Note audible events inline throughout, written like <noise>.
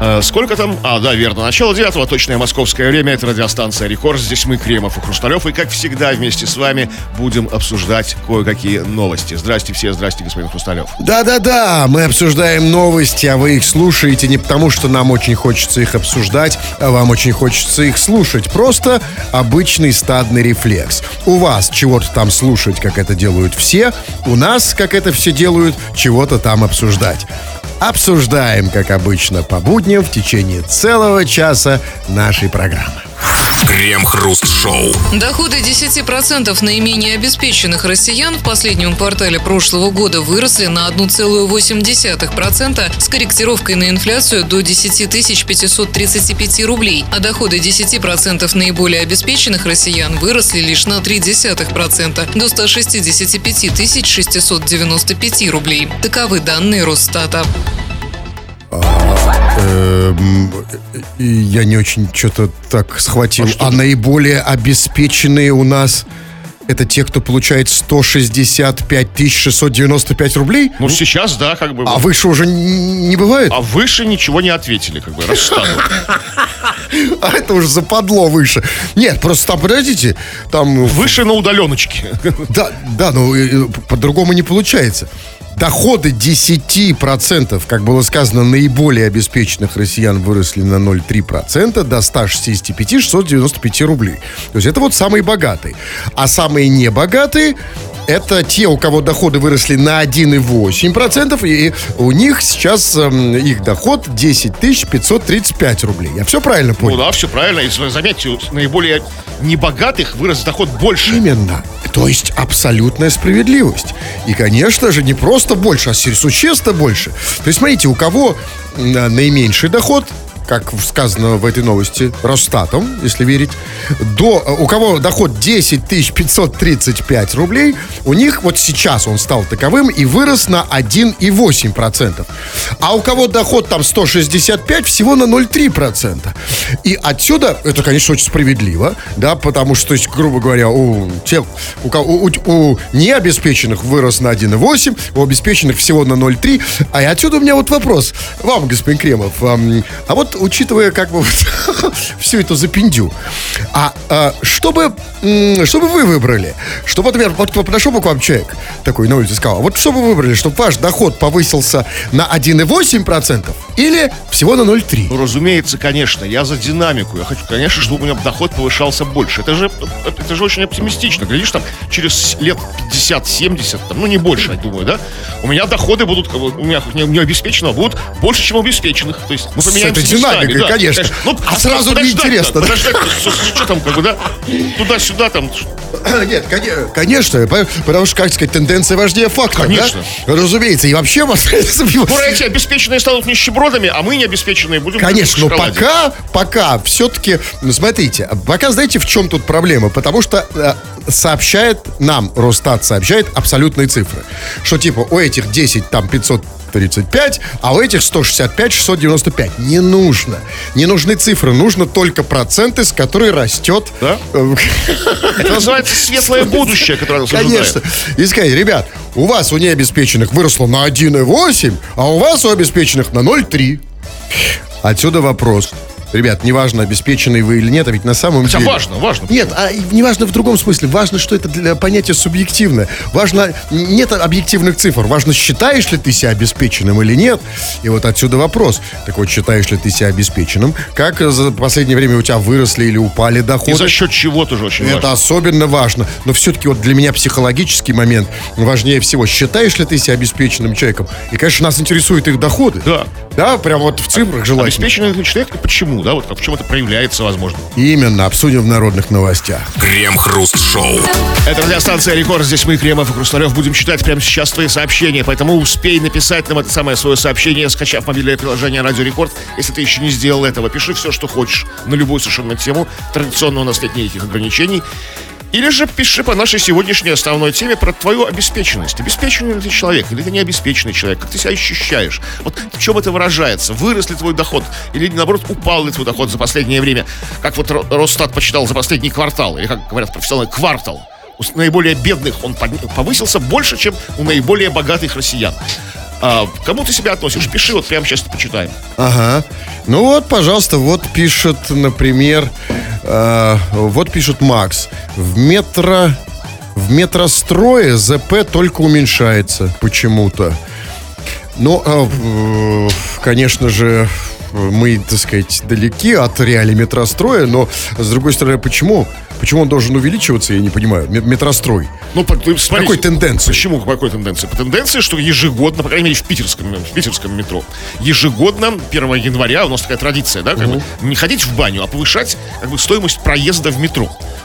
Э, Сколько там? А, да, верно. Начало девятого, точное московское время. Это радиостанция «Рекорд». Здесь мы, Кремов и Хрусталев. И, как всегда, вместе с вами будем обсуждать кое-какие новости. Здрасте все, здрасте, господин Хрусталев. Да-да-да, мы обсуждаем новости, а вы их слушаете не потому, что нам очень хочется их обсуждать, а вам очень хочется их слушать. Просто обычный стадный рефлекс. У вас чего-то там слушать, как это делают все, у нас, как это все делают, чего-то там обсуждать. Обсуждаем, как обычно, по будням в течение целого часа нашей программы. Крем-хруст-шоу. Доходы 10% наименее обеспеченных россиян в последнем квартале прошлого года выросли на 1,8% с корректировкой на инфляцию до 10 535 рублей, а доходы 10% наиболее обеспеченных россиян выросли лишь на 0,3% до 165 695 рублей. Таковы данные Росстата. Эм, Я не очень что-то так схватил. А, наиболее обеспеченные у нас это те, кто получает 165 695 рублей? Ну, сейчас, да, как бы. А выше уже не бывает? А выше ничего не ответили, как бы, Росстату. <laughs> А это уже западло выше. Нет, просто там, подождите, там... Выше на удаленочке. <laughs> Да, да, но э, по-другому не получается. Доходы 10%, как было сказано, наиболее обеспеченных россиян выросли на 0,3% до 165 695 рублей. То есть это вот самые богатые. А самые небогатые это те, у кого доходы выросли на 1,8%, и у них сейчас эм, их доход 10 535 рублей. Я все правильно Ну понял? да, все правильно. И заметьте, у наиболее небогатых вырос доход больше. Именно. То есть абсолютная справедливость. И, конечно же, не просто больше, а существенно больше. То есть, смотрите, у кого наименьший доход, как сказано в этой новости, Росстатом, если верить, до, у кого доход 10 535 рублей, у них вот сейчас он стал таковым и вырос на 1,8%. А у кого доход там 165, всего на 0,3%. И отсюда, это, конечно, очень справедливо, да, потому что, то есть, грубо говоря, у, тех, у, у, у- необеспеченных вырос на 1,8, у обеспеченных всего на 0,3. А и отсюда у меня вот вопрос вам, господин Кремов. А вот, учитывая как бы <laughs> вот всю эту запиндю, а, а что бы, м, что бы вы выбрали? Чтобы, например, вот подошел бы к вам человек такой на улице сказал, вот что бы вы выбрали, чтобы ваш доход повысился на 1,8% или всего на 0,3%? Ну, разумеется, конечно, я за динамику. Я хочу, конечно, чтобы у меня доход повышался больше. Это же, это же очень оптимистично. Глядишь, там, через лет 50-70, там, ну, не больше, я думаю, да? У меня доходы будут, у меня не, не обеспеченного будут больше, чем обеспеченных. То есть мы поменяемся местами, да, конечно. Ну, А сразу подождать-то, неинтересно, да? Подождать, что, там, как бы, да? Туда-сюда, там, <coughs> Нет, коне- конечно, по- потому что, как сказать, тенденция важнее факта. Конечно. да? Разумеется. И вообще, Скоро <laughs> эти обеспеченные станут нищебродами, а мы необеспеченные будем Конечно, но пока, пока все-таки, ну, смотрите, пока знаете, в чем тут проблема? Потому что э, сообщает нам, Росстат сообщает абсолютные цифры. Что типа у этих 10, там 535, а у этих 165, 695. Не нужно. Не нужны цифры, нужно только проценты, с которой растет. Да? э, Это называется светлое <laughs> будущее, которое нас Конечно. И сказать, ребят, у вас у необеспеченных выросло на 1,8, а у вас у обеспеченных на 0,3. Отсюда вопрос. Ребят, неважно, обеспеченный вы или нет, а ведь на самом Хотя деле... важно, важно. Нет, а и неважно в другом смысле. Важно, что это для понятия субъективное. Важно, нет объективных цифр. Важно, считаешь ли ты себя обеспеченным или нет. И вот отсюда вопрос. Так вот, считаешь ли ты себя обеспеченным? Как за последнее время у тебя выросли или упали И доходы? за счет чего тоже очень Это важно. особенно важно. Но все-таки вот для меня психологический момент важнее всего. Считаешь ли ты себя обеспеченным человеком? И, конечно, нас интересуют их доходы. Да. Да, прям вот в цифрах желательно. Обеспеченный ли человек и почему, да, вот в чем это проявляется, возможно. Именно, обсудим в народных новостях. Крем-хруст-шоу. Это радиостанция Рекорд, здесь мы, Кремов и Хрусталев, будем читать прямо сейчас твои сообщения, поэтому успей написать нам это самое свое сообщение, скачав мобильное приложение Радио Рекорд, если ты еще не сделал этого. Пиши все, что хочешь, на любую совершенно тему. Традиционно у нас нет никаких ограничений. Или же пиши по нашей сегодняшней основной теме про твою обеспеченность. Обеспеченный ли ты человек, или ты не обеспеченный человек? Как ты себя ощущаешь? Вот в чем это выражается? Вырос ли твой доход? Или, наоборот, упал ли твой доход за последнее время? Как вот Ро- Росстат посчитал за последний квартал, или, как говорят профессионалы, квартал. У наиболее бедных он повысился больше, чем у наиболее богатых россиян. А, к кому ты себя относишь? Пиши, вот прямо сейчас почитаем. Ага. Ну вот, пожалуйста, вот пишет, например, э, вот пишет Макс. В метро... В метрострое ЗП только уменьшается почему-то. Ну, а, э, конечно же, мы, так сказать, далеки от реалий метростроя, но, с другой стороны, почему? Почему он должен увеличиваться, я не понимаю, ме- метрострой. Ну, по- ты смотри, Какой тенденции? Почему по какой тенденции? По тенденции, что ежегодно, по крайней мере, в питерском, в питерском метро, ежегодно, 1 января, у нас такая традиция, да, как бы, не ходить в баню, а повышать как бы, стоимость проезда в метро.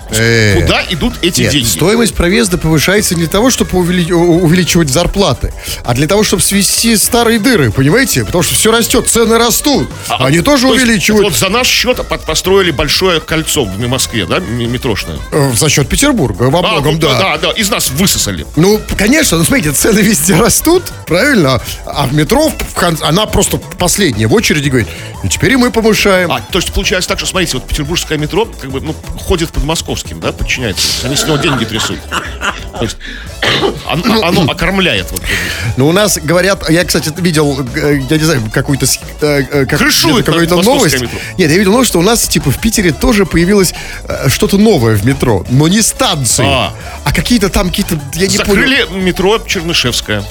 Есть Э. Куда идут эти Нет, деньги? стоимость проезда повышается не для того, чтобы увели- увеличивать зарплаты, а для того, чтобы свести старые дыры, понимаете? Потому что все растет, цены растут. А, Они тоже то есть, увеличивают Вот за наш счет построили большое кольцо в Москве, да, м- метрошное. э, за счет Петербурга, во А, многом, ну, да. да, да, из нас высосали. Ну, конечно, ну смотрите, цены везде растут, правильно? А в метро в кон- она просто последняя в очереди говорит, и теперь и мы повышаем. А, то есть получается так, что, смотрите, вот петербургское метро как бы, ну, ходит под московским, да, подчиняется. Они с него деньги трясут. То есть оно, оно окормляет. Вот, Но у нас говорят, я, кстати, видел, э, я не знаю, какую-то э, э, как- Крышует какую-то новость. метро. Нет, я видел новость, что у нас, типа, в Питере тоже появилось что-то новое в метро, но не станции, А. а, какие-то там какие-то, я не понял. Закрыли метро Чернышевское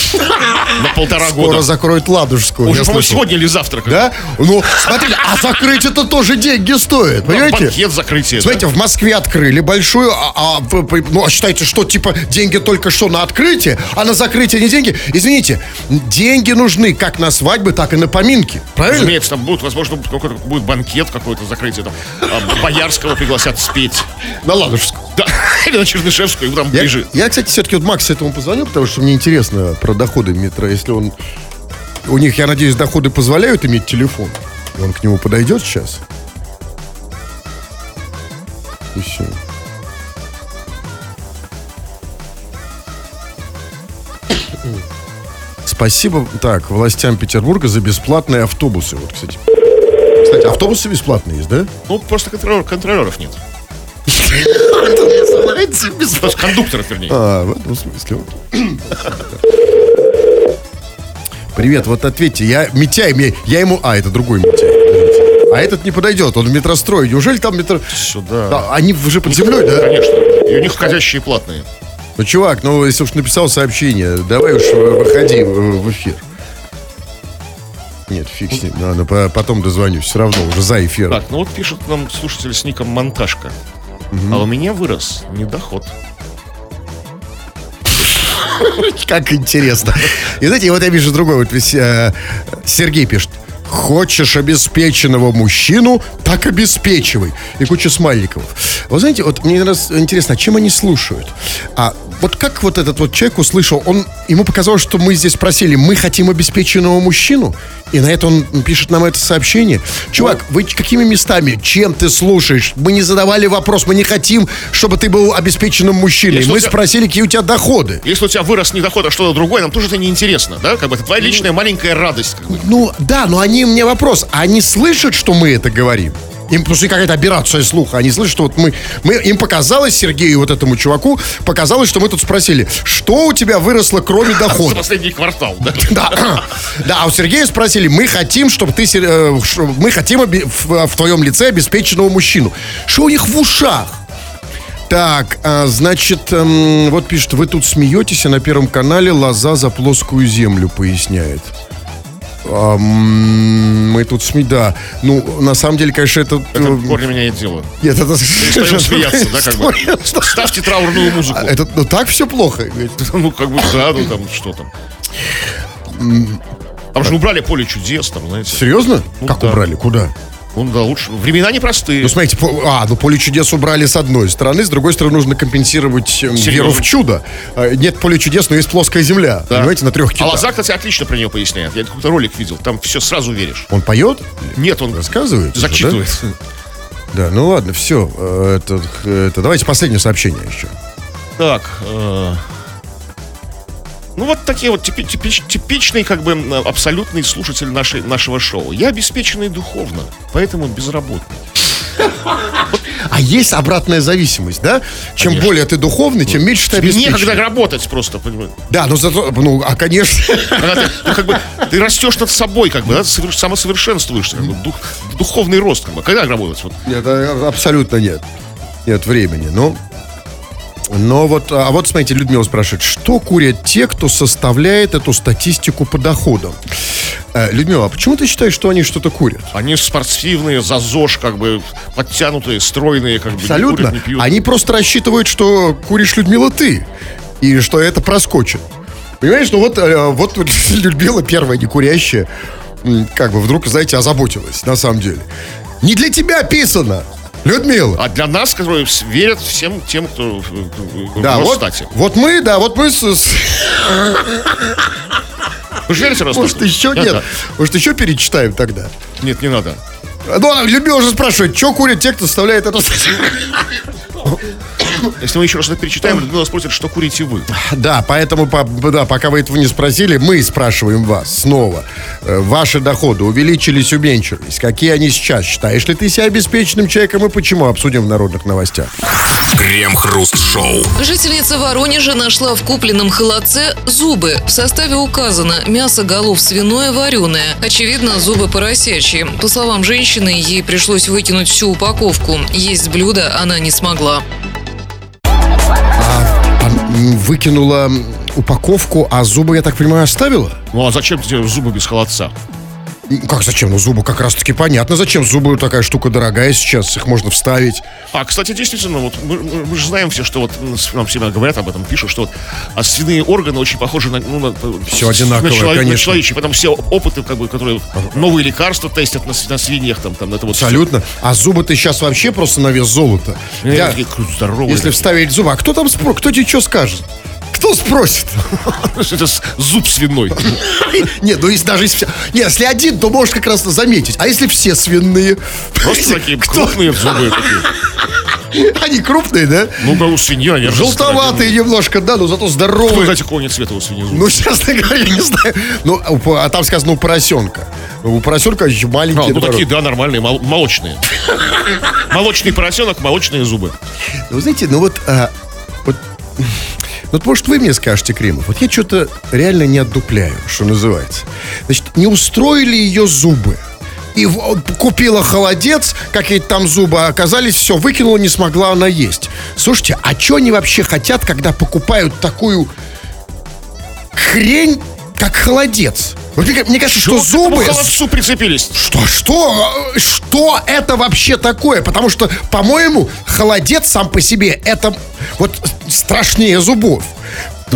на полтора Скоро года. закроют Ладожскую. Уже, слышал. сегодня или завтра. Да? Ну, смотрите, а закрыть это тоже деньги стоит, бы. понимаете? Банкет закрытие. Смотрите, в Москве открыли большую, а, а, ну, а считайте, что типа деньги только что на открытие, а на закрытие не деньги. Извините, деньги нужны как на свадьбы, так и на поминки. Правильно? Разумеется, там будет, возможно, какой-то будет банкет какой-то закрытие. Там, а, Боярского пригласят спеть. На Ладожскую. Да, <laughs> или на Чернышевскую, там Я, ближе. я, кстати, все-таки вот Макс этому позвонил, потому что мне интересно про доходы метро. Если он... У них, я надеюсь, доходы позволяют иметь телефон. И он к нему подойдет сейчас. И всё. Спасибо, так, властям Петербурга за бесплатные автобусы. Вот, кстати. Кстати, автобусы бесплатные есть, да? Ну, просто контролер- контролеров нет. То есть кондукторов, вернее. А, в этом смысле. Привет, вот ответьте, я Митяй, я ему... А, это другой Митяй. А этот не подойдет, он в метрострой. Неужели там метро... Сюда. Да, они уже под землей, да? Конечно. И у них входящие платные. Ну, чувак, ну, если уж написал сообщение, давай уж э, выходи в, эфир. Нет, фиг с ним, надо по- потом дозвонюсь, все равно, уже за эфиром. Так, ну вот пишет нам слушатель с ником Монтажка. А у меня вырос недоход. <laughs> Как интересно. И знаете, вот я вижу другой, вот весь, э, Сергей пишет. Хочешь обеспеченного мужчину, так обеспечивай. И куча смайликов. Вы знаете, вот мне раз интересно, а чем они слушают? А вот как вот этот вот человек услышал, он, ему показалось, что мы здесь просили, мы хотим обеспеченного мужчину, и на это он пишет нам это сообщение. Чувак, вы какими местами, чем ты слушаешь? Мы не задавали вопрос, мы не хотим, чтобы ты был обеспеченным мужчиной. Если Мы тебя- спросили, какие у тебя доходы. Если у тебя вырос недоход, а что-то другое, нам тоже это неинтересно, да? Как бы это твоя личная маленькая радость. Как бы. Ну, да, но они, мне вопрос, а они слышат, что мы это говорим? Им просто какая-то операция слуха. Они слышат, что вот мы, мы... Им показалось, Сергею, вот этому чуваку, показалось, что мы тут спросили, что у тебя выросло, кроме <laughs> дохода? последний квартал, да? <laughs> Да, да, а у Сергея спросили, мы хотим, чтобы ты, э, мы хотим в твоем лице обеспеченного мужчину. Что у них в ушах? Так, а, значит, эм, вот пишет, вы тут смеетесь, а на Первом канале лоза за плоскую землю поясняет. Мы тут СМИ, да. Ну, на самом деле, конечно, это... Это э, в корне меняет дело. Нет, это... Перестаем <laughs> смеяться, да, как бы? <laughs> Ставьте траурную музыку. Это, ну, так все плохо. <laughs> Ну, как бы, да, ну там, что там. Там же убрали поле чудес, там, знаете. Серьезно? как да. убрали? Куда? Ну, да, лучше. Времена непростые. Ну, смотрите, по- а, ну поле чудес убрали с одной стороны, с другой стороны нужно компенсировать эм, Серьезно? веру в чудо. А, Нет поля чудес, но есть плоская земля. Да. Понимаете, на трех А китах. Лоза, кстати, отлично про нее поясняет. Я какой-то ролик видел. Там все сразу веришь. Он поет? Нет, он Рассказывает? зачитывает. Да? Да, ну ладно, все. Это, это, давайте последнее сообщение еще. Так. э, Ну, вот такие вот типи- типич- типичный, как бы, абсолютный слушатель нашей, нашего шоу. Я обеспеченный духовно, поэтому безработный. А есть обратная зависимость, да? Чем более ты духовный, тем меньше ты обеспечен. некогда работать просто, понимаешь? Да, но зато, ну, а конечно. Когда ты, ну, как бы, ты растешь над собой, как бы, да, ты соверш- самосовершенствуешься, как бы, дух- духовный рост, как бы. Когда работать? Вот. Нет, а- абсолютно нет. Нет времени. Ну, но вот, а вот смотрите, Людмила спрашивает, что курят те, кто составляет эту статистику по доходам? Э, Людмила, а почему ты считаешь, что они что-то курят? Они спортивные, за ЗОЖ, как бы, подтянутые, стройные, как бы, не Абсолютно. курят, не пьют. Они просто рассчитывают, что куришь, Людмила, ты. И что это проскочит. Понимаешь, ну вот, э, вот <laughs> Людмила первая некурящая, как бы вдруг, знаете, озаботилась, на самом деле. Не для тебя писано, Людмила. А для нас, которые верят всем тем, кто Да, вот, Росстате. вот мы, да, вот мы с- с, Вы же верите Росстату? Может, еще нет? да. Может, еще перечитаем тогда? Нет, не надо. Ну, Людмила уже спрашивает, что курят те, кто составляет эту <laughs> Если мы еще раз это перечитаем, Людмила спросит, что курите вы. Да, поэтому, по- да, пока вы этого не спросили, мы спрашиваем вас снова. Э, Ваши доходы увеличились, уменьшились? Какие они сейчас? Считаешь ли ты себя обеспеченным человеком и почему? Обсудим в народных новостях. Крем-хруст-шоу. Жительница Воронежа нашла в купленном холодце зубы. В составе указано мясо голов свиное вареное. Очевидно, зубы поросячьи. По словам женщины, ей пришлось выкинуть всю упаковку. Есть блюдо она не смогла. А, м, выкинула упаковку, а зубы, я так понимаю, оставила? Ну а зачем тебе зубы без холодца? Как зачем? Ну, зубы как раз-таки понятно, зачем. Зубы такая штука дорогая сейчас, их можно вставить. А, кстати, действительно, вот мы, мы- же знаем все, что вот нам всегда говорят об этом, пишут, что вот а свиные органы очень похожи на, ну, на, Всё одинаковое, на, человек- на конечно. человечьи. Потом все опыты, как бы, которые новые лекарства тестят на, на свиньях, там, там, это вот Абсолютно. А зубы-то сейчас вообще просто на вес золота. Э, Я- такие кру- здоровые. Если вставить зубы, а кто там спро... Кто тебе что скажет? Кто спросит? Это зуб свиной. Нет, ну если даже если... все- Не, если один, то можешь как раз заметить. А если все свиные? Просто такие Кто? крупные зубы. Такие. Они крупные, да? Ну, да, у свиньи, они Желтоватые немножко, да, но зато Вы здоровые. знаете, какого нет цвета у свиньи зубы? Ну, честно говоря, я не знаю. Ну, а а там сказано у поросенка. У поросенка еще А, маленькие. ну такие, да, нормальные, мол- молочные. Молочный поросенок, молочные зубы. Ну, вы знаете, ну вот, а, вот, вот, может, вы мне скажете, Кремов, вот я что-то реально не отдупляю, что называется. Значит, не устроили ее зубы. И купила холодец, какие-то там зубы оказались, все, выкинула, не смогла она есть. Слушайте, а что они вообще хотят, когда покупают такую хрень, как холодец? Вот мне, мне кажется, что к этому зубы... холодцу прицепились? Что, что, э, что это вообще такое? Потому что, по-моему, холодец сам по себе это вот страшнее зубов.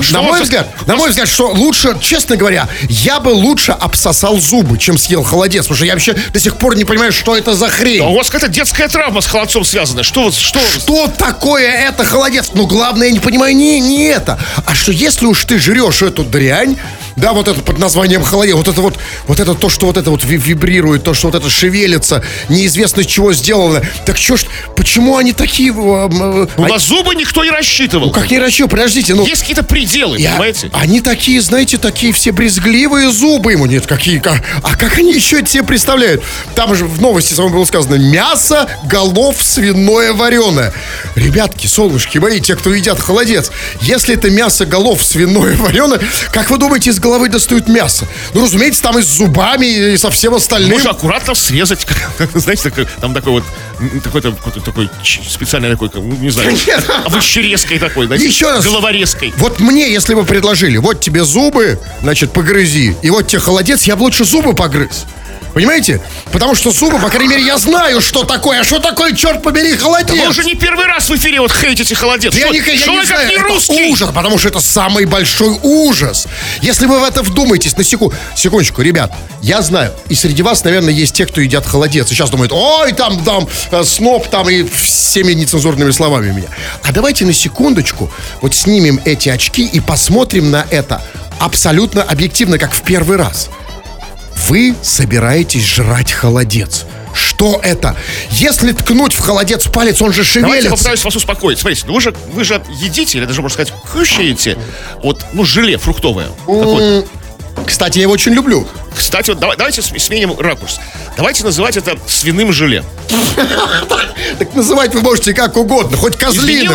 что на мой со- взгляд, на мой взгляд, что лучше, честно говоря, я бы лучше обсосал зубы, чем съел холодец, потому что я вообще до сих пор не понимаю, что это за хрень. А у вас какая-то детская травма с холодцом связана. Что, что, Что такое это холодец? Ну, главное, я не понимаю, не, не это. А что если уж ты жрешь эту дрянь, да, вот это под названием холодец, вот это вот, вот это то, что вот это вот ви- вибрирует, то, что вот это шевелится, неизвестно чего сделано. Так что ж, почему они такие... э, э, Ну, они- на зубы никто не рассчитывал. ну, как не расчет, подождите, ну... Есть какие-то пределы, Я- понимаете? Они такие, знаете, такие все брезгливые зубы ему. Нет, какие... ка- А как они еще это себе представляют? Там же в новости самому было сказано мясо голов свиное вареное. Ребятки, солнышки мои, те, кто едят холодец, если это мясо голов свиное <laughs> вареное, как вы думаете, из головы достают мясо? Ну, разумеется, там и с зубами, и со всем остальным. Можно аккуратно срезать, <laughs> знаете, такой- там такой вот, такой-то, такой специальный такой, ну, не знаю, <laughs> овощерезкой такой, знаете, Еще раз. головорезкой. Вот мне, если бы предложили, вот тебе зубы, значит, погрызи, и вот тебе холодец, я бы лучше зубы погрыз. Понимаете? Потому что зубы, по крайней мере, я знаю, что такое. А что такое, черт побери, холодец? Вы уже не первый раз в эфире вот хейтите холодец. Да я Что- не, я что не вы знаю, как не русский? ужас, потому что это самый большой ужас. Если вы в это вдумаетесь на секунду, секундочку, ребят, я знаю, и среди вас, наверное, есть те, кто едят холодец, и сейчас думают, ой, там, там, э, сноп, там, и всеми нецензурными словами меня. А давайте на секундочку вот снимем эти очки и посмотрим на это абсолютно объективно, как в первый раз. Вы собираетесь жрать холодец. Что это? Если ткнуть в холодец палец, он же Давайте я шевелится. попытаюсь вас успокоить. Смотрите, ну вы же, вы же едите, или даже, можно сказать, кушаете вот, ну, желе фруктовое. Такое. Кстати, я его очень люблю. Кстати, вот давай- давайте см- сменим ракурс. Давайте называть это свиным желе. <laughs> Так называть вы можете как угодно, хоть козлиным.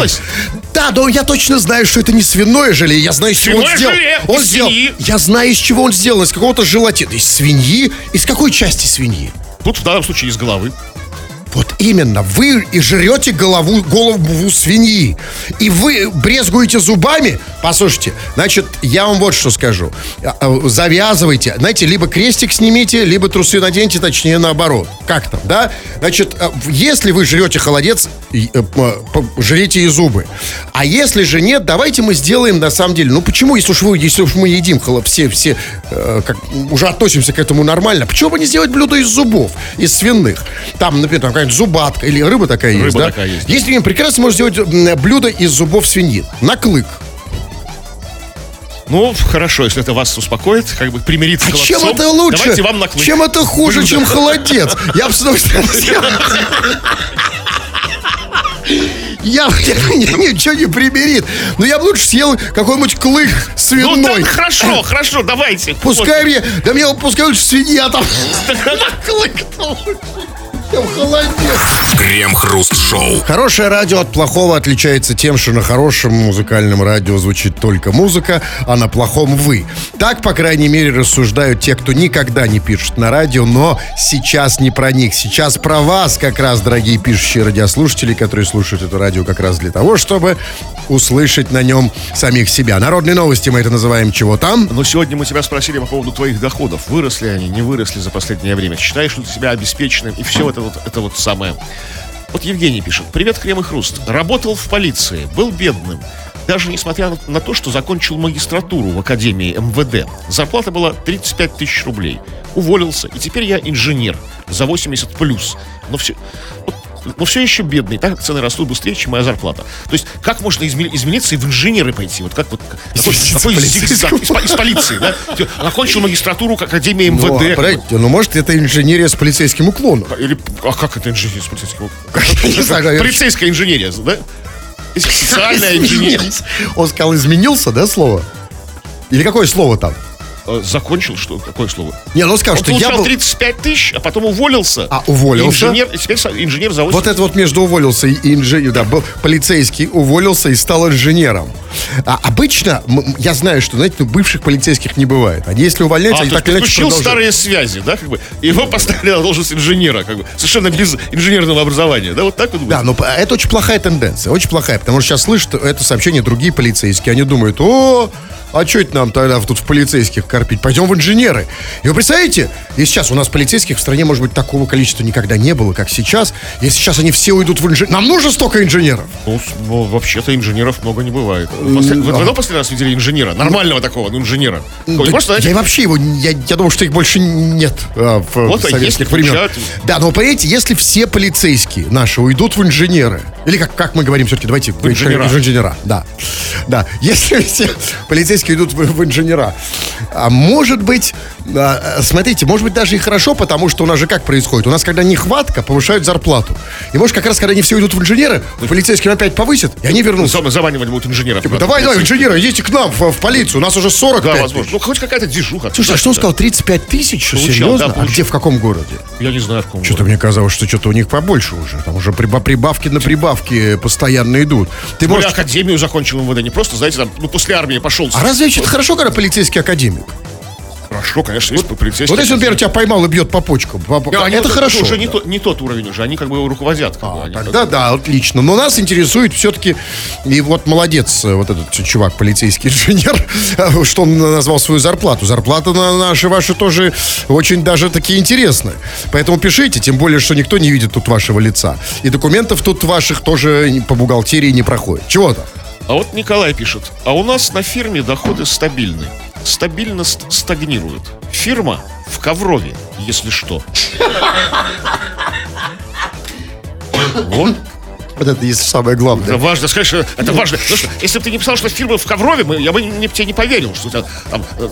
Да, но я точно знаю, что это не свиное желе. Я знаю, из чего он сделал. Он сделал. Я знаю, из чего он сделан. Из какого-то желатина. Из свиньи. Из какой части свиньи? Тут в данном случае из головы. Вот именно, вы и жрете голову, голову свиньи. И вы брезгуете зубами. Послушайте, значит, я вам вот что скажу. А, а, Завязывайте. Знаете, либо крестик снимите, либо трусы наденьте, точнее наоборот. Как там, да? Значит, а, если вы жрете холодец, э, жрите и зубы. А если же нет, давайте мы сделаем на самом деле. Ну почему, если уж вы, если уж мы едим холо- все, все э, как, уже относимся к этому нормально, почему бы не сделать блюдо из зубов, из свиных? Там, например, там какая-нибудь зубатка или рыба такая есть, Рыба да? такая есть. Если им прекрасно можно сделать блюдо из зубов свиньи. На клык. Ну, хорошо, если это вас успокоит, как бы примириться А с чем холодцом, это лучше? Давайте вам наклык. Чем это хуже, Блюдо. чем холодец? Я бы с удовольствием съел. Я мне ничего не примирит. Но я бы лучше съел какой-нибудь клык Ну, свиной. так хорошо, хорошо, давайте. Пускай мне, да мне пускай лучше свинья там. <laughs> Клык-то лучше, чем холодец. Крем-хруст-шоу. Хорошее радио от плохого отличается тем, что на хорошем музыкальном радио звучит только музыка, а на плохом вы. Так, по крайней мере, рассуждают те, кто никогда не пишет на радио, но сейчас не про них. Сейчас про вас как раз, дорогие пишущие радиослушатели, которые слушают это радио как раз для того, чтобы услышать на нем самих себя. Народные новости мы это называем «Чего там?». Но сегодня мы тебя спросили по поводу твоих доходов. Выросли они, не выросли за последнее время? Считаешь ли ты себя обеспеченным? И все это вот, это вот самое. Вот Евгений пишет. Привет, Крем и Хруст. Работал в полиции, был бедным. Даже несмотря на, на то, что закончил магистратуру в Академии МВД. Зарплата была 35 тысяч рублей. Уволился, и теперь я инженер за 80 плюс. Но все, вот, но все еще бедный, так как цены растут быстрее, чем моя зарплата. То есть, как можно изме- измениться и в инженеры пойти? Вот как вот какой, Измениться какой полицейскому. зигзаг из, по- из полиции, да? Окончил магистратуру к Академии Ну, МВД. подождите, ну, может, это инженерия с полицейским уклоном. Или, а как это инженерия с полицейским? <laughs> Я- Полицейская инженерия, да? Социальная <laughs> инженерия. Он сказал, изменился, да, слово? Или какое слово там? Э, Закончил, что? Какое слово? Не, ну сказал, Он что я был... 35 тысяч, а потом уволился. А, уволился? Инженер, теперь инженер за 80 Вот это вот между уволился и инженер, да, был полицейский, уволился и стал инженером. А обычно, я знаю, что, знаете, ну, бывших полицейских не бывает. Они если увольняются, А, они так или иначе продолжают. старые связи, да, как бы, его поставили на должность инженера, как бы, совершенно без инженерного образования, да, вот так вот Да, но п- это очень плохая тенденция, очень плохая, потому что сейчас слышат это сообщение другие полицейские, они думают, о, а что это нам тогда тут в полицейских корпить? Пойдем в инженеры. И вы представляете, и сейчас у нас полицейских в стране, может быть, такого количества никогда не было, как сейчас. Если сейчас они все уйдут в инженеры... Нам нужно столько инженеров. Ну, ну, вообще-то инженеров много не бывает. Вы, послед- вы давно последний раз видели инженера? Нормального такого, ну, инженера. Да может, знаете, я вообще его, я, я думаю, что их больше нет а, в Вот, а советских есть, времен. получают. Да, но понимаете, если все полицейские наши уйдут в инженеры, или как, как мы говорим все-таки, давайте в инженера. в инженера, да. Да, <laughs> если все полицейские идут в, в инженера, а может быть, смотрите, может быть даже и хорошо, потому что у нас же как происходит? У нас, когда нехватка, повышают зарплату. И может как раз, когда они все идут в инженеры, полицейским опять повысят, и они вернутся. Зам- заманивать будут инженеров. Типа, давай, давай, инженеры, идите к нам в, в полицию, у нас уже 40 Да, возможно. Ну, хоть какая-то движуха. Слушай, а что он сказал? 35 тысяч? Получал, серьезно? да, а где, в каком городе? Я не знаю, в каком Что-то мне казалось, что что-то у них побольше уже. Там уже приба- прибавки на прибавки постоянно идут. Ты можешь... академию закончил МВД, не просто, знаете, там, ну, после армии пошел. А разве это хорошо, когда полицейский академик? Хорошо, конечно, есть полицейский. Вот если, например, тебя поймал и бьет по почкам. по- по- Да, это уже- хорошо. уже не, да. тот, не тот уровень уже, они как бы руководят. Как бы, они Тогда да, отлично. Но нас интересует все-таки, и вот молодец, э, вот этот чувак, полицейский <laughs> инженер, э, что он назвал свою зарплату. Зарплата на наши ваши тоже очень даже такие интересны. Поэтому пишите, тем более, что никто не видит тут вашего лица. И документов тут ваших тоже по бухгалтерии не проходит. Чего там? А вот Николай пишет, а у нас на фирме доходы стабильны. Стабильность стагнирует. Фирма в Коврове, если что. Вот. Вот это есть самое главное. Это важно сказать, что это важно. Потому что если бы ты не писал, что фирма в Коврове, мы- я бы не, тебе не поверил, что, тебя там, э,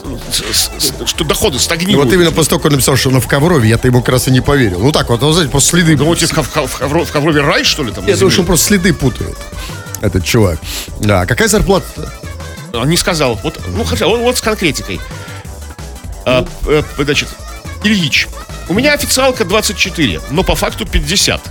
что доходы И стагнируют. вот именно после того, как он написал, что он в Коврове, я-то ему как раз и не поверил. Ну так вот, вы знаете, просто следы... Думаете, в, Ков- в Ковро- в Коврове рай, что ли? Там, Я думаю, что он просто следы путает. Этот чувак. Да, а какая зарплата? Он не сказал. Вот, ну, хотя, вот, вот с конкретикой. А, э, значит, Ильич, у меня официалка 24, но по факту 50.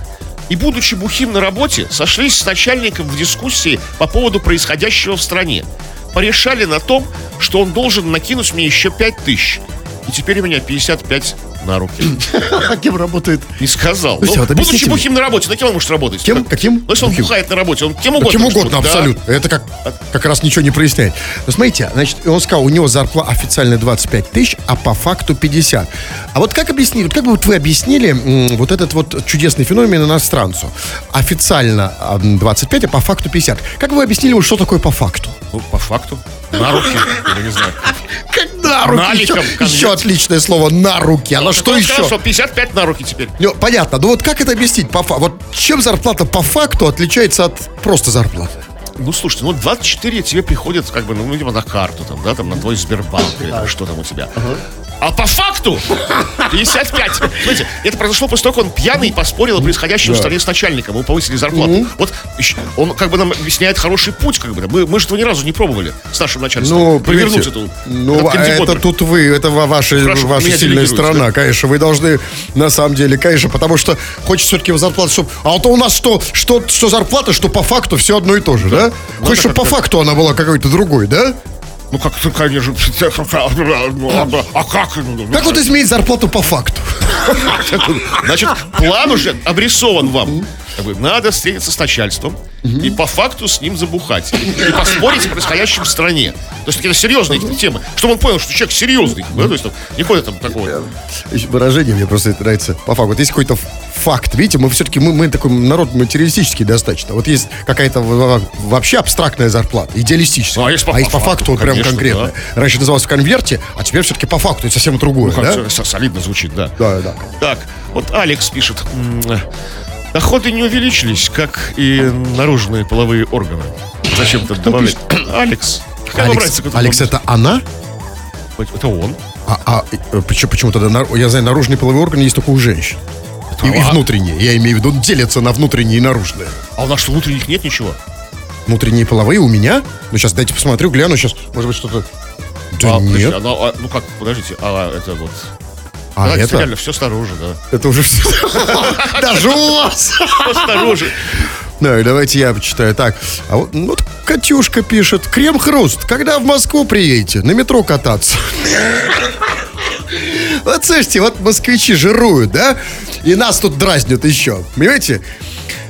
И, будучи бухим на работе, сошлись с начальником в дискуссии по поводу происходящего в стране. Порешали на том, что он должен накинуть мне еще 5 тысяч. И теперь у меня 55 на руки. <laughs> А кем работает? Не сказал. Слушайте, Ну, вот будучи мне. бухим на работе, на кем он может работать? Кем? Как- Каким? Ну, если он Бухим. бухает на работе, он кем угодно. Чем может угодно, быть, да. абсолютно. Это как, как раз ничего не проясняет. Но смотрите, значит, он сказал, у него зарплата официально 25 тысяч, а по факту 50. А вот как объяснили, вот как бы вот вы объяснили вот этот вот чудесный феномен иностранцу? Официально а, м, 25, а по факту 50. Как вы объяснили, вот что такое по факту? Ну, по факту. На руки. Я не знаю. Как на руки. Наликом еще, конверт. еще отличное слово на руки. А на что еще? сказал, что 55 на руки теперь. Ну, понятно. Ну вот как это объяснить? По Вот чем зарплата по факту отличается от просто зарплаты? Ну, слушайте, ну 24 тебе приходят как бы, ну, видимо, на карту, там, да, там, на твой Сбербанк или там, что там у тебя. А по факту 55. Смотрите, это произошло после того, как он пьяный поспорил о происходящем в стране с начальником. Ему повысили зарплату. Вот еще- он как бы нам объясняет хороший путь, как бы. да. Мы, мы же этого ни разу не пробовали с нашим начальством. Ну, провернуть эту. Ну, а это тут вы, это ва- ваша, Хорошо, ваша сильная сторона, конечно. Вы должны, на самом деле, конечно, потому что хочется все-таки зарплату, чтобы... А вот у нас что, что, что зарплата, что по факту все одно и то же, да? Хочешь, чтобы по факту она была какой-то другой, да? Ну, как, ну, конечно. А как? Как вот изменить зарплату по факту? <laughs> Значит, план уже обрисован вам. Как бы, надо встретиться с начальством и по факту с ним забухать. И поспорить о происходящем в стране. То есть это серьезные какие-то темы. Чтобы он понял, что человек серьезный. да, то есть там, не ходит там такого. Еще Выражение мне просто нравится. По факту. Вот есть какой-то факт. Видите, мы все-таки, мы, мы такой народ материалистический достаточно. Вот есть какая-то вообще абстрактная зарплата, идеалистическая. А есть по- есть по факту, факту, прям конкретно. Раньше называлось в конверте, а теперь все-таки по факту. Это совсем другое, Как да? солидно звучит, да. Да, да. Так, вот Алекс пишет. Доходы не увеличились, как и наружные половые органы. Зачем-то. <clears throat> Алекс. Вам разница, Алекс, Алекс там? это она? Это он. А, а э, почему, почему тогда, я знаю, наружный половой орган есть только у женщин. И, и а- внутренние, я имею в виду, делятся на внутренние и наружные. А у нас что, внутренних нет ничего? Внутренние половые у меня? Ну, сейчас дайте посмотрю, гляну, сейчас, может быть, что-то... Да А, подожди, нет, она- а, ну как, подождите, а это вот... а Да, это... реально все снаружи, да. Это уже все. <laughs> Даже у вас. Все снаружи. Да, и давайте я почитаю. Так, а вот, ну, вот Катюшка пишет. Крем-хруст, когда в Москву приедете? На метро кататься. <laughs> Вот слышите, вот москвичи жируют, да? И нас тут дразнят еще. Понимаете?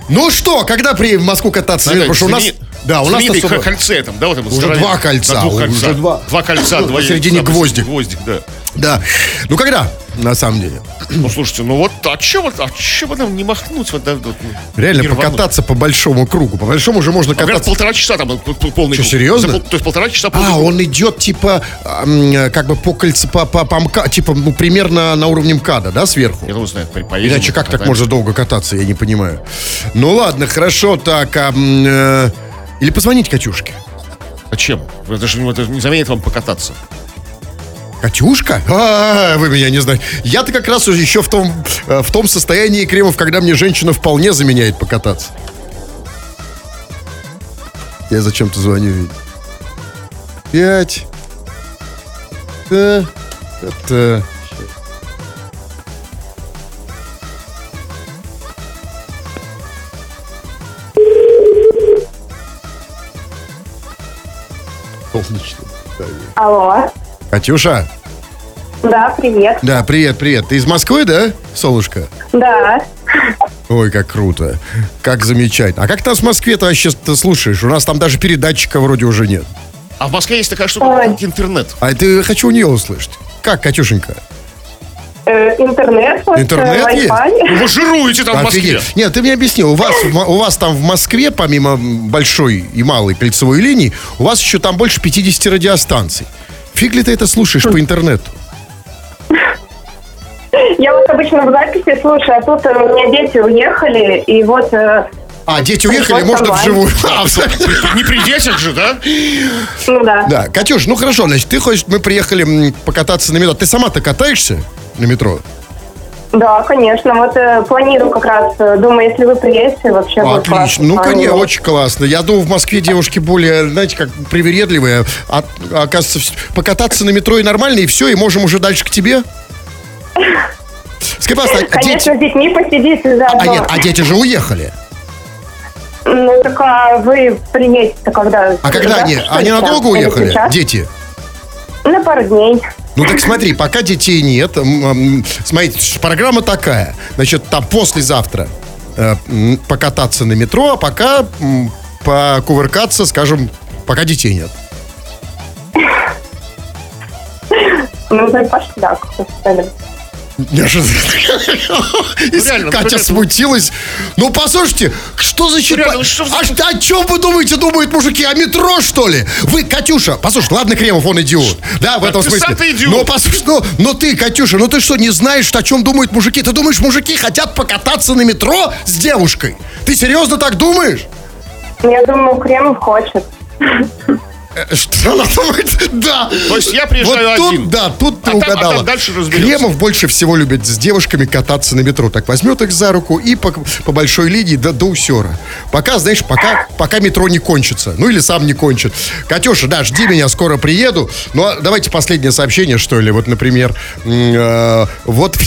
Ну что, когда приедем в Москву кататься? Потому что у нас... Да, у нас знаменитое особо- кольце там, да, вот там Уже два кольца, двух уже кольцах. два. Два кольца, два Посередине яйца, гвоздик. Гвоздик, да. Да. Ну когда, на самом деле? Ну, слушайте, ну вот, а че вот, а че бы нам не махнуть? Вот, да, вот, ну, Реально покататься по большому кругу. По большому же можно А, Говорят, кататься. полтора часа там п- полный Что, круг. серьезно? За пол- То есть полтора часа полный А, круг. он идет типа, как бы по кольцу, по, по, по МКА, типа, ну, примерно на уровне МКАДа, да, сверху? Я думаю, знаю, по- поедем. Иначе как так покатаемся. можно долго кататься, я не понимаю. Ну ладно, хорошо, так, а, э, или позвонить Катюшке. Зачем? Это же это не заменит вам покататься. Катюшка? А, вы меня не знаете. Я-то как раз уже еще в том, э, в том состоянии кремов, когда мне женщина вполне заменяет покататься. Я зачем-то звоню. Пять. Да. Это... Алло. Катюша, Да, привет. да, привет, привет. Ты из Москвы, да, солнышко? Да. Ой, как круто. Как замечательно. А как там в Москве-то вообще ты слушаешь? У нас там даже передатчика вроде уже нет. А в Москве есть такая штука, Ой. как интернет. А это хочу у нее услышать. Как, Катюшенька? Э, интернет, вот, Интернет есть? Wi-Fi. Вы жируете там в Москве. Офигеть. Нет, ты мне объясни, у вас, у вас там в Москве, помимо большой и малой кольцевой линии, у вас еще там больше 50 радиостанций. Фиг ли ты это слушаешь по интернету? Я вот обычно в записи слушаю, а тут э, у меня дети уехали, и вот... э, А, дети уехали, можно онлайн. вживую. <laughs> А, в- Не при детях же, да? ну да. Да, Катюш, ну хорошо, значит, ты хочешь, мы приехали покататься на метро. Ты сама-то катаешься на метро? Да, конечно. Вот э, планирую как раз, э, думаю, если вы приедете, вообще будет Отлично. классно. Ну, А, конечно, очень классно. Я думаю, в Москве девушки более, знаете, как привередливые. А, оказывается, вс- покататься на метро и нормально, и все, и можем уже дальше к тебе. Скажи, пожалуйста, а дети... Конечно, с детьми посидите заодно. А нет, а дети же уехали. Ну, так а вы приедете когда? А когда они? Что Они сейчас? надолго Или уехали, сейчас? дети? На пару дней. Ну так смотри, пока детей нет, смотрите, программа такая. Значит, там послезавтра э, покататься на метро, а пока покувыркаться, скажем, пока детей нет. Ну, вы пошли, да. Неожиданно. И реально, ну, Катя смутилась. Ну, послушайте, что за чипа- реально, ну, что А что- о чем вы думаете, думают мужики? О метро, что ли? Вы, Катюша, послушай, ладно, Кремов, он идиот. Да, в этом смысле. Но послушай, ну, но ты, Катюша, ну ты что, не знаешь, о чем думают мужики? Ты думаешь, мужики хотят покататься на метро с девушкой? Ты серьезно так думаешь? Я думаю, Кремов хочет. Э, Что она думает? Да. То есть я приезжаю вот тут, один. Да, тут ты А там- а угадала. там дальше разберемся. Кремов больше всего любит с девушками кататься на метро. Так возьмет их за руку и по, по большой линии до, до усера. Пока, знаешь, пока, пока метро не кончится. Ну или сам не кончит. Катюша, да, жди меня, скоро приеду. Ну, а давайте последнее сообщение, что ли. Вот, например, э, вот... <laughs>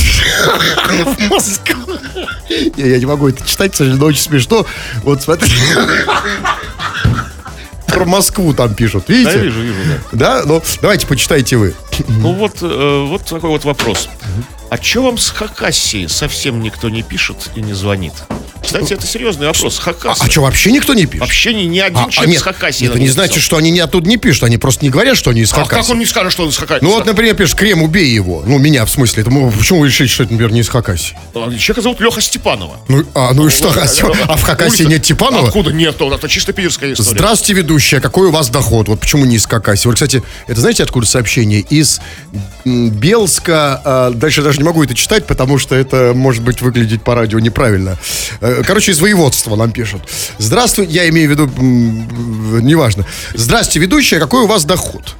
Я я не могу это читать, к сожалению, но очень смешно. Вот смотри. Про Москву там пишут, видите? Да, я вижу, вижу, да. Да? Ну, давайте почитайте вы. Ну вот, э, вот такой вот вопрос. А что вам с Хакассией совсем никто не пишет и не звонит? Кстати, это серьезный вопрос. А, Хакасия. что, вообще никто не пишет? Вообще ни, ни один А, а человек нет, с Хакасии. это не значит, что они не оттуда не пишут. Они просто не говорят, что они из А как Хакасии. он не скажет, что он из Хакасии? Ну вот, например, пишет, Крем, убей его. Ну, меня, в смысле. Это, мы- почему вы решили, что это, например, не из Хакасии? Человека зовут Леха Степанова. Ну, а, ну и что? А? А в Хакасии нет Типанова? Откуда нет? Это чисто питерская история. Здравствуйте, ведущая. Какой у вас доход? Вот почему не из Хакасии? Вот, кстати, это знаете, откуда сообщение? Из Белска. а, дальше даже не могу это читать, потому что это может быть выглядеть по радио неправильно. Э, Короче, из воеводства нам пишут. Здравствуй, я имею в виду, неважно. Здравствуйте, ведущая. Какой у вас доход?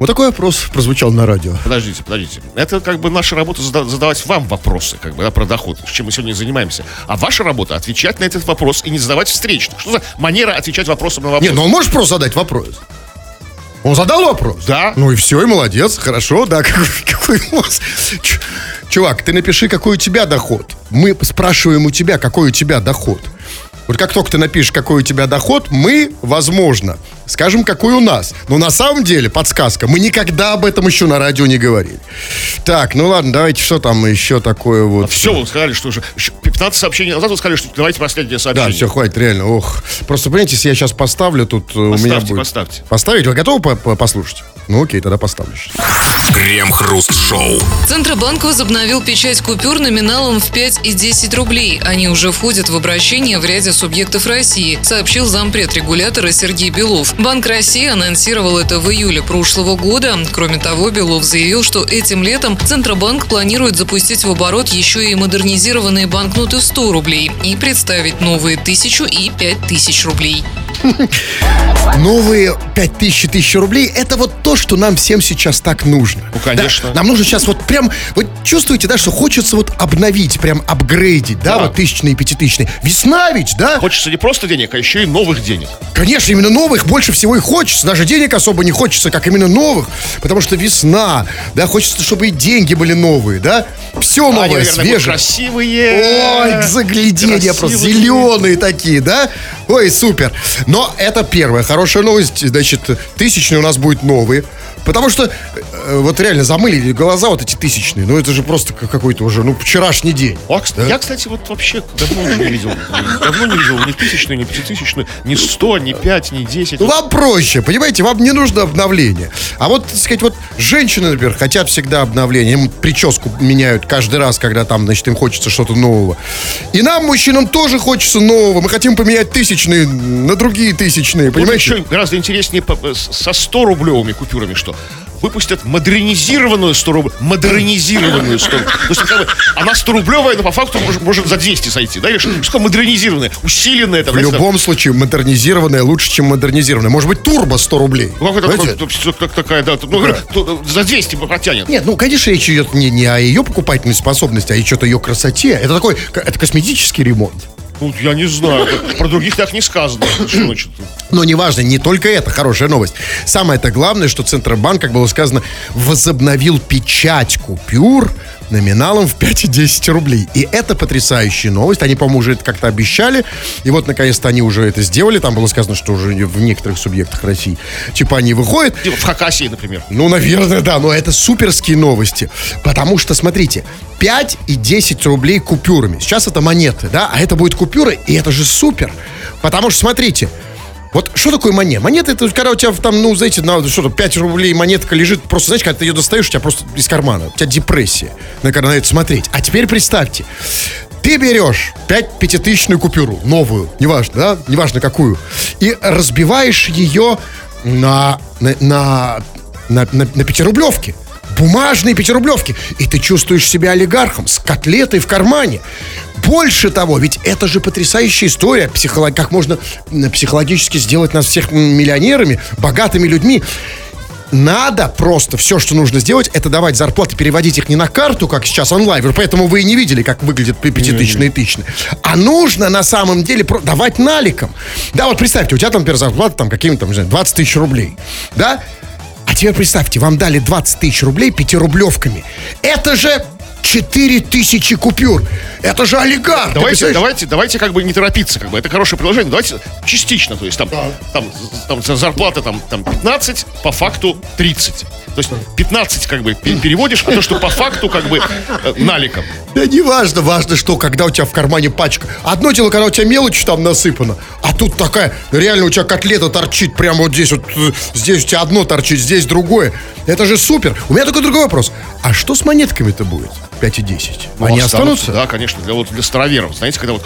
Вот такой вопрос прозвучал на радио. Подождите, подождите. Это как бы наша работа зада- задавать вам вопросы, как бы, да, про доход, чем мы сегодня занимаемся. А ваша работа отвечать на этот вопрос и не задавать встречных. Что за манера отвечать вопросом на вопрос? Нет, ну он может просто задать вопрос. Он задал вопрос? Да. Ну и все, и молодец, хорошо, да. <laughs> Какой, у вас- Чувак, ты напиши, какой у тебя доход. Мы спрашиваем у тебя, какой у тебя доход. Вот как только ты напишешь, какой у тебя доход, мы, возможно, скажем, какой у нас. Но на самом деле, подсказка, мы никогда об этом еще на радио не говорили. Так, ну ладно, давайте, что там еще такое вот. Все, вы сказали, что уже еще 15 сообщений назад вы сказали, что давайте последнее Да, сообщение. все, хватит, реально. Ох. Просто, понимаете, если я сейчас поставлю, тут э, у меня Поставьте, будет... поставьте. Поставить? Вы готовы по- по- послушать? Ну окей, тогда поставлю. Крем-хруст-шоу. Центробанк возобновил печать купюр номиналом в 5 и 10 рублей. Они уже входят в обращение в ряде субъектов России, сообщил зампред регулятора Сергей Белов. Банк России анонсировал это в июле прошлого года. Кроме того, Белов заявил, что этим летом Центробанк планирует запустить в оборот еще и модернизированные банкноты 100 рублей и представить новые 1000 и 5000 рублей. Новые 5000 тысяч рублей – это вот то, что нам всем сейчас так нужно. Ну, конечно. Да, нам нужно сейчас вот прям, вот чувствуете, да, что хочется вот обновить, прям апгрейдить, да, Да. вот тысячные, пятитысячные. Весна ведь, да? Хочется не просто денег, а еще и новых денег. Конечно, именно новых больше всего и хочется. Даже денег особо не хочется, как именно новых. Потому что весна, да, хочется, чтобы и деньги были новые, да. Все Они, новое, наверное, будут свежее. красивые. Ой, загляденья просто, зеленые такие, да? Ой, супер. Но это первая хорошая новость. Значит, тысячные у нас будет новые. Потому что, э, вот реально, замыли глаза вот эти тысячные. Ну, это же просто как- какой-то уже, ну, вчерашний день. А, кстати, Я, кстати, вот вообще давно уже не видел. Давно не видел ни тысячную, ни пятитысячную, ни сто, ни пять, ни десять. Ну, Вам проще, понимаете, вам не нужно обновление. А вот, так сказать, вот женщины, например, хотят всегда обновления. Им прическу меняют каждый раз, когда там, значит, им хочется что-то нового. И нам, мужчинам, тоже хочется нового. Мы хотим поменять тысячные на другие тысячные, Вот понимаете? еще гораздо интереснее с- со 100 рублевыми купюрами, что выпустят модернизированную 100 рублей, модернизированную 100 То есть, как бы, она 100 рублевая, но по факту может, может за 200 сойти, да? Или что, что модернизированная, усиленная. Там, В знаете, любом случае, модернизированная лучше, чем модернизированная. Может быть, турбо 100 рублей. там, ну, как, это, как- такая, да, ну, то- за 200 протянет. Нет, ну, конечно, речь идет не, не о ее покупательной способности, а и что-то ее красоте. Это такой, ко- это косметический ремонт. Ну, я не знаю. Про других так не сказано. Но неважно, не только это хорошая новость. Самое-то главное, что Центробанк, как было сказано, возобновил печать купюр номиналом в 5 и 10 рублей. И это потрясающая новость. Они, по-моему, уже это как-то обещали. И вот, наконец-то, они уже это сделали. Там было сказано, что уже в некоторых субъектах России типа они выходят. Типа В Хакасии, например. Ну, наверное, да, но это суперские новости. Потому что, смотрите, 5 и 10 рублей купюрами. Сейчас это монеты, да, а это будет купюры, и это же супер. Потому что, смотрите, вот что такое монета? Монета это когда у тебя там, ну, знаете, на что-то 5 рублей монетка лежит, просто, знаете, когда ты ее достаешь, у тебя просто из кармана, у тебя депрессия, на когда на это смотреть. А теперь представьте, ты берешь 5 пятитысячную купюру, новую, неважно, да, неважно какую, и разбиваешь ее на, на, на, на, на, на пятирублевке. Бумажные пятирублевки. И ты чувствуешь себя олигархом с котлетой в кармане. Больше того, ведь это же потрясающая история, психолог, как можно психологически сделать нас всех миллионерами, богатыми людьми. Надо просто все, что нужно сделать, это давать зарплаты, переводить их не на карту, как сейчас онлайн, поэтому вы и не видели, как выглядят пятитысячные и тысячные. А нужно на самом деле давать наликом. Да, вот представьте, у тебя там, например, зарплата там какими-то, не знаю, 20 тысяч рублей. Да? А теперь представьте, вам дали 20 тысяч рублей пятирублевками. Это же 4 тысячи купюр. Это же олигарх. Давайте, давайте, давайте как бы не торопиться, как бы это хорошее приложение. Давайте частично, то есть там, там, там за- зарплата там, там 15, по факту 30. То есть 15 как бы пе- переводишь, а то, что по факту как бы э, наликом. Да не важно, важно, что когда у тебя в кармане пачка. Одно дело, когда у тебя мелочь там насыпана, а тут такая, реально у тебя котлета торчит прямо вот здесь, вот э, здесь у тебя одно торчит, здесь другое. Это же супер. У меня такой другой вопрос. А что с монетками-то будет? 5 и 10. Ну, Они останутся? Да, конечно, для, вот, для староверов. Знаете, когда вот...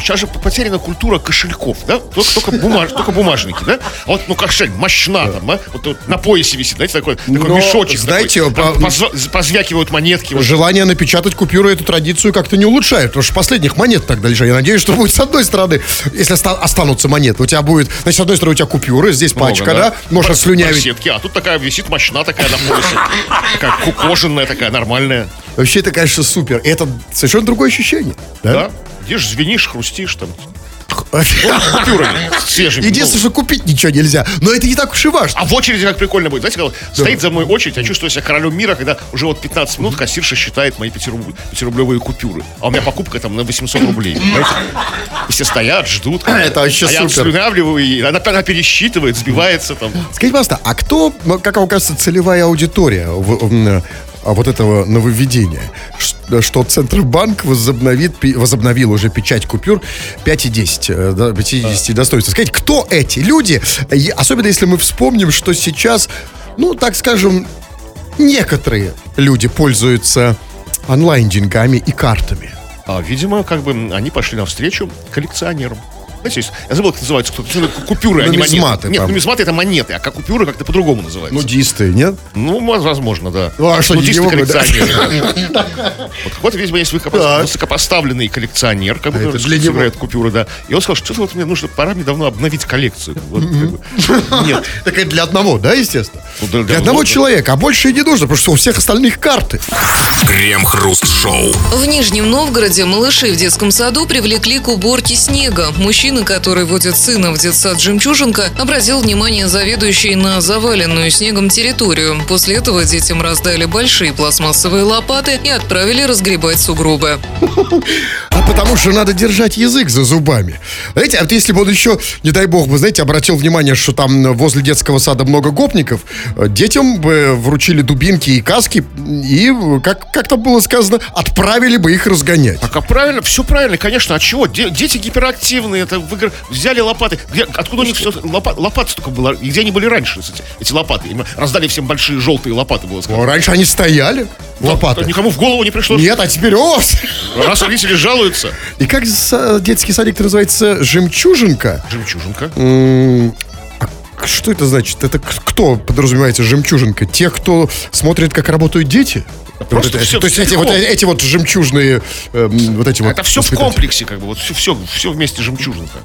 Сейчас же потеряна культура кошельков, да? Только, только, бумаж, <laughs> только бумажники, да? А вот, ну, кошель, мощна там, а? Вот, вот на поясе висит, знаете, такой, такой Но, мешочек. знаете, такой, там по- позвякивают монетки. вот. Желание напечатать купюры эту традицию как-то не улучшает, потому что последних монет тогда лежат. Я надеюсь, что будет с одной стороны, если оста- останутся монеты, у тебя будет, значит, с одной стороны у тебя купюры, здесь Много, пачка, да, можно Бар- слюнявить. а тут такая висит мощна такая на поясе. Такая кожаная такая, нормальная. Вообще, это, конечно, супер. И это совершенно другое ощущение. Да? Идешь, звенишь, хрустишь там. Свежими. Единственное, что купить ничего нельзя. Но это не так уж и важно. А в очереди как прикольно будет. Знаете, когда стоит за мной очередь, я чувствую себя королем мира, когда уже вот 15 минут кассирша считает мои 5-рублевые купюры. А у меня покупка там на 800 рублей. понимаете? И все стоят, ждут. Это вообще а я супер. слюнявливаю, и она, она пересчитывает, сбивается там. Скажите, пожалуйста, а кто, ну, как вам кажется, целевая аудитория в- а, вот этого нововведения? Что Центробанк возобновит, возобновил уже печать купюр 5 и 10, э, да, 50 достоинств. Скажите, кто эти люди? Особенно если мы вспомним, что сейчас, ну, так скажем, некоторые люди пользуются онлайн-деньгами и картами. А, видимо, как бы они пошли навстречу коллекционерам. Знаете, есть- я забыл, как называется, кто купюры, а не монеты. Нет, там. нумизматы это монеты, а как купюры как-то по-другому называются. Нудисты, нет? Ну, мо- возможно, да. Ну, а что, Нудисты коллекционеры. <laughs> Вот, вот, видимо, есть высокопоставленный коллекционер, как бы, А него. собирает купюры, да. И он сказал, что что-то вот мне нужно, пора мне давно обновить коллекцию. Бы. Нет. <laughs> Так это для одного, да, естественно? Ну, для- одного человека, а больше и не нужно, потому что у всех остальных карты. Крем-хруст-шоу. В Нижнем Новгороде малышей в детском саду привлекли к уборке снега. Мужчина, который водит сына в детсад «Жемчужинка», обратил внимание заведующей на заваленную снегом территорию. После этого детям раздали большие пластмассовые лопаты и отправили разгребать сугробы. <laughs> А потому что надо держать язык за зубами. Знаете, а вот если бы он еще, не дай бог, бы, знаете, обратил внимание, что там возле детского сада много гопников, детям бы вручили дубинки и каски, и, как, как там было сказано, отправили бы их разгонять. Так, а правильно, все правильно, конечно. А чего? Де- дети гиперактивные, это в игр- взяли лопаты. Где, откуда у них все лопа, лопаты столько было? И где они были раньше, эти, эти лопаты? Им раздали всем большие желтые лопаты, было сказано. Ну, раньше они стояли, лопаты. Никому в голову не пришло. Нет, а теперь о! <laughs> Раз родители жалуются. И как детский садик называется? Жемчужинка? Жемчужинка. Что это значит? Это кто подразумевается жемчужинка? Те, кто смотрит, как работают дети? просто Вот это- всё то есть эти вот, эти вот жемчужные, эм, вот эти вот. Это все в комплексе, как бы, вот все, все, все вместе жемчужинка.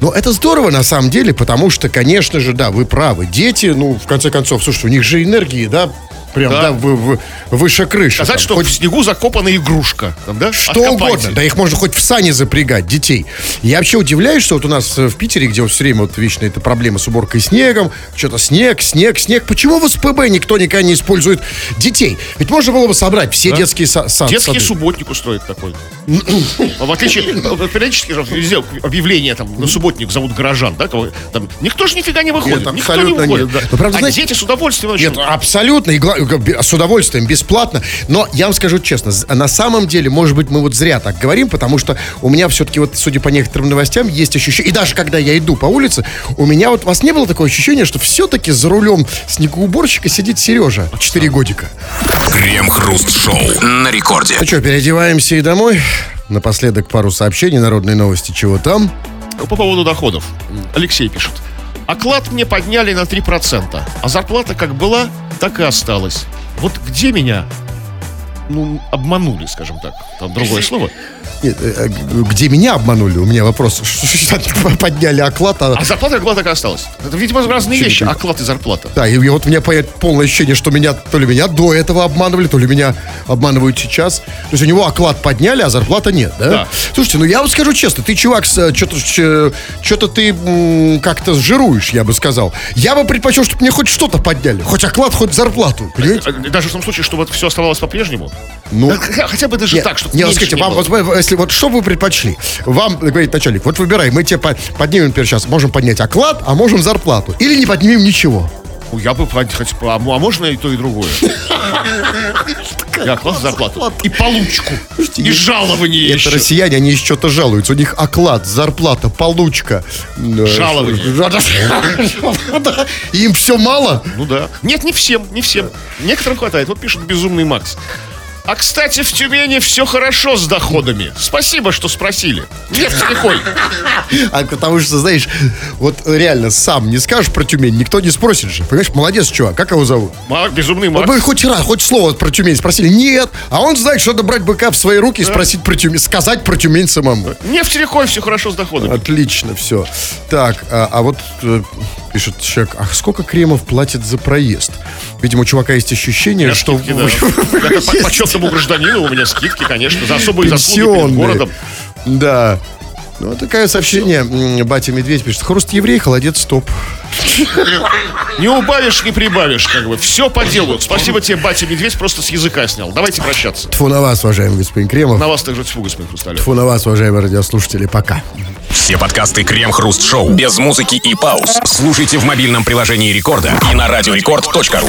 Ну, это здорово на самом деле, потому что, конечно же, да, вы правы. Дети, ну, в конце концов, слушайте, у них же энергии, да, Прям, да, Да. вы- вы- выше крыши. Сказать, там. что Хоть в снегу закопана игрушка. Там, да? Что Откопайте. угодно. Да их можно хоть в сани запрягать, детей. Я вообще удивляюсь, что вот у нас э, в Питере, где вот все время вот вечно эта проблема с уборкой снегом, что-то снег, снег, снег. Почему в СПБ никто никогда не использует детей? Ведь можно было бы собрать все детские са- са- Детский сады. субботник устроит такой. В отличие, вот периодически же везде объявление там на субботник зовут горожан, да, там, никто же нифига не выходит, Нет, никто не выходит, нет. да. Но, правда, а знаете- дети с удовольствием. Нет, абсолютно, и с удовольствием, бесплатно. Но я вам скажу честно, на самом деле, может быть, мы вот зря так говорим, потому что у меня все-таки вот, судя по некоторым новостям, есть ощущение, и даже когда я иду по улице, у меня вот, у вас не было такое ощущение, что все-таки за рулем снегоуборщика сидит Сережа, 4 годика. Крем-хруст-шоу на рекорде. Ну что, переодеваемся и домой? Напоследок пару сообщений, народные новости, чего там? По поводу доходов. Алексей пишет. Оклад мне подняли на 3%, а зарплата как была, так и осталась. Вот где меня, ну, обманули, скажем так. Там другое <laughs> слово. Нет, э, э, где меня обманули? У меня вопрос. <laughs> Подняли оклад, а А зарплата как была, так и осталась. Это, видимо, разные вещи. Оклад и зарплата. Да, и вот у меня полное ощущение, что меня то ли меня до этого обманывали, то ли меня обманывают сейчас. То есть у него оклад подняли, а зарплата нет, да? Да. Слушайте, ну я вам скажу честно, ты, чувак, что-то что-то ты как-то жируешь, я бы сказал. Я бы предпочел, чтобы мне хоть что-то подняли. Хоть оклад, хоть зарплату. Понимаете? Даже в том случае, что вот все оставалось по-прежнему. Ну, Да, хотя, бы даже Нет, так, чтобы не, вот меньше скажите, вам, если вот что бы вы предпочли? Вам говорит начальник, вот выбирай, мы тебе по- поднимем, например, сейчас, можем поднять оклад, а можем зарплату. Или не поднимем ничего. Я бы хоть, а, а можно и то, и другое? Я класс зарплату. И получку. И жалование Это еще. россияне, они что-то жалуются. У них оклад, зарплата, получка. э, Жалование. <laughs> Им все мало? Ну да. Нет, не всем, не всем. Некоторым хватает. Вот пишет безумный Макс. А, кстати, в Тюмени все хорошо с доходами. Спасибо, что спросили. Нефть лихой. А потому что, знаешь, вот реально сам не скажешь про Тюмень, никто не спросит же. Понимаешь, молодец, чувак, как его зовут? Ма- Безумный Макс. бы хоть раз, хоть слово про Тюмень спросили. Нет. А он знает, что надо брать быка в свои руки и спросить про Тюмень, сказать про Тюмень самому. Нефть лихой, все хорошо с доходами. Отлично, все. Так, а, а вот э, пишет человек, а сколько кремов платит за проезд? Видимо, у чувака есть ощущение, Я что... скидки, да. <laughs> Это по- почетному гражданину у меня скидки, конечно, за особые заслуги перед городом. Да. Ну, вот такое сообщение. Батя Медведь пишет, хруст еврей, холодец, стоп. Не убавишь, не прибавишь, как бы. Все по делу. Спасибо тебе, батя Медведь, просто с языка снял. Давайте прощаться. Тфу на вас, уважаемый господин Кремов. На вас также тьфу, господин Хрусталев. Тфу на вас, уважаемые радиослушатели. Пока. Все подкасты Крем-хруст-шоу без музыки и пауз слушайте в мобильном приложении Рекорда и на радиорекорд.ру.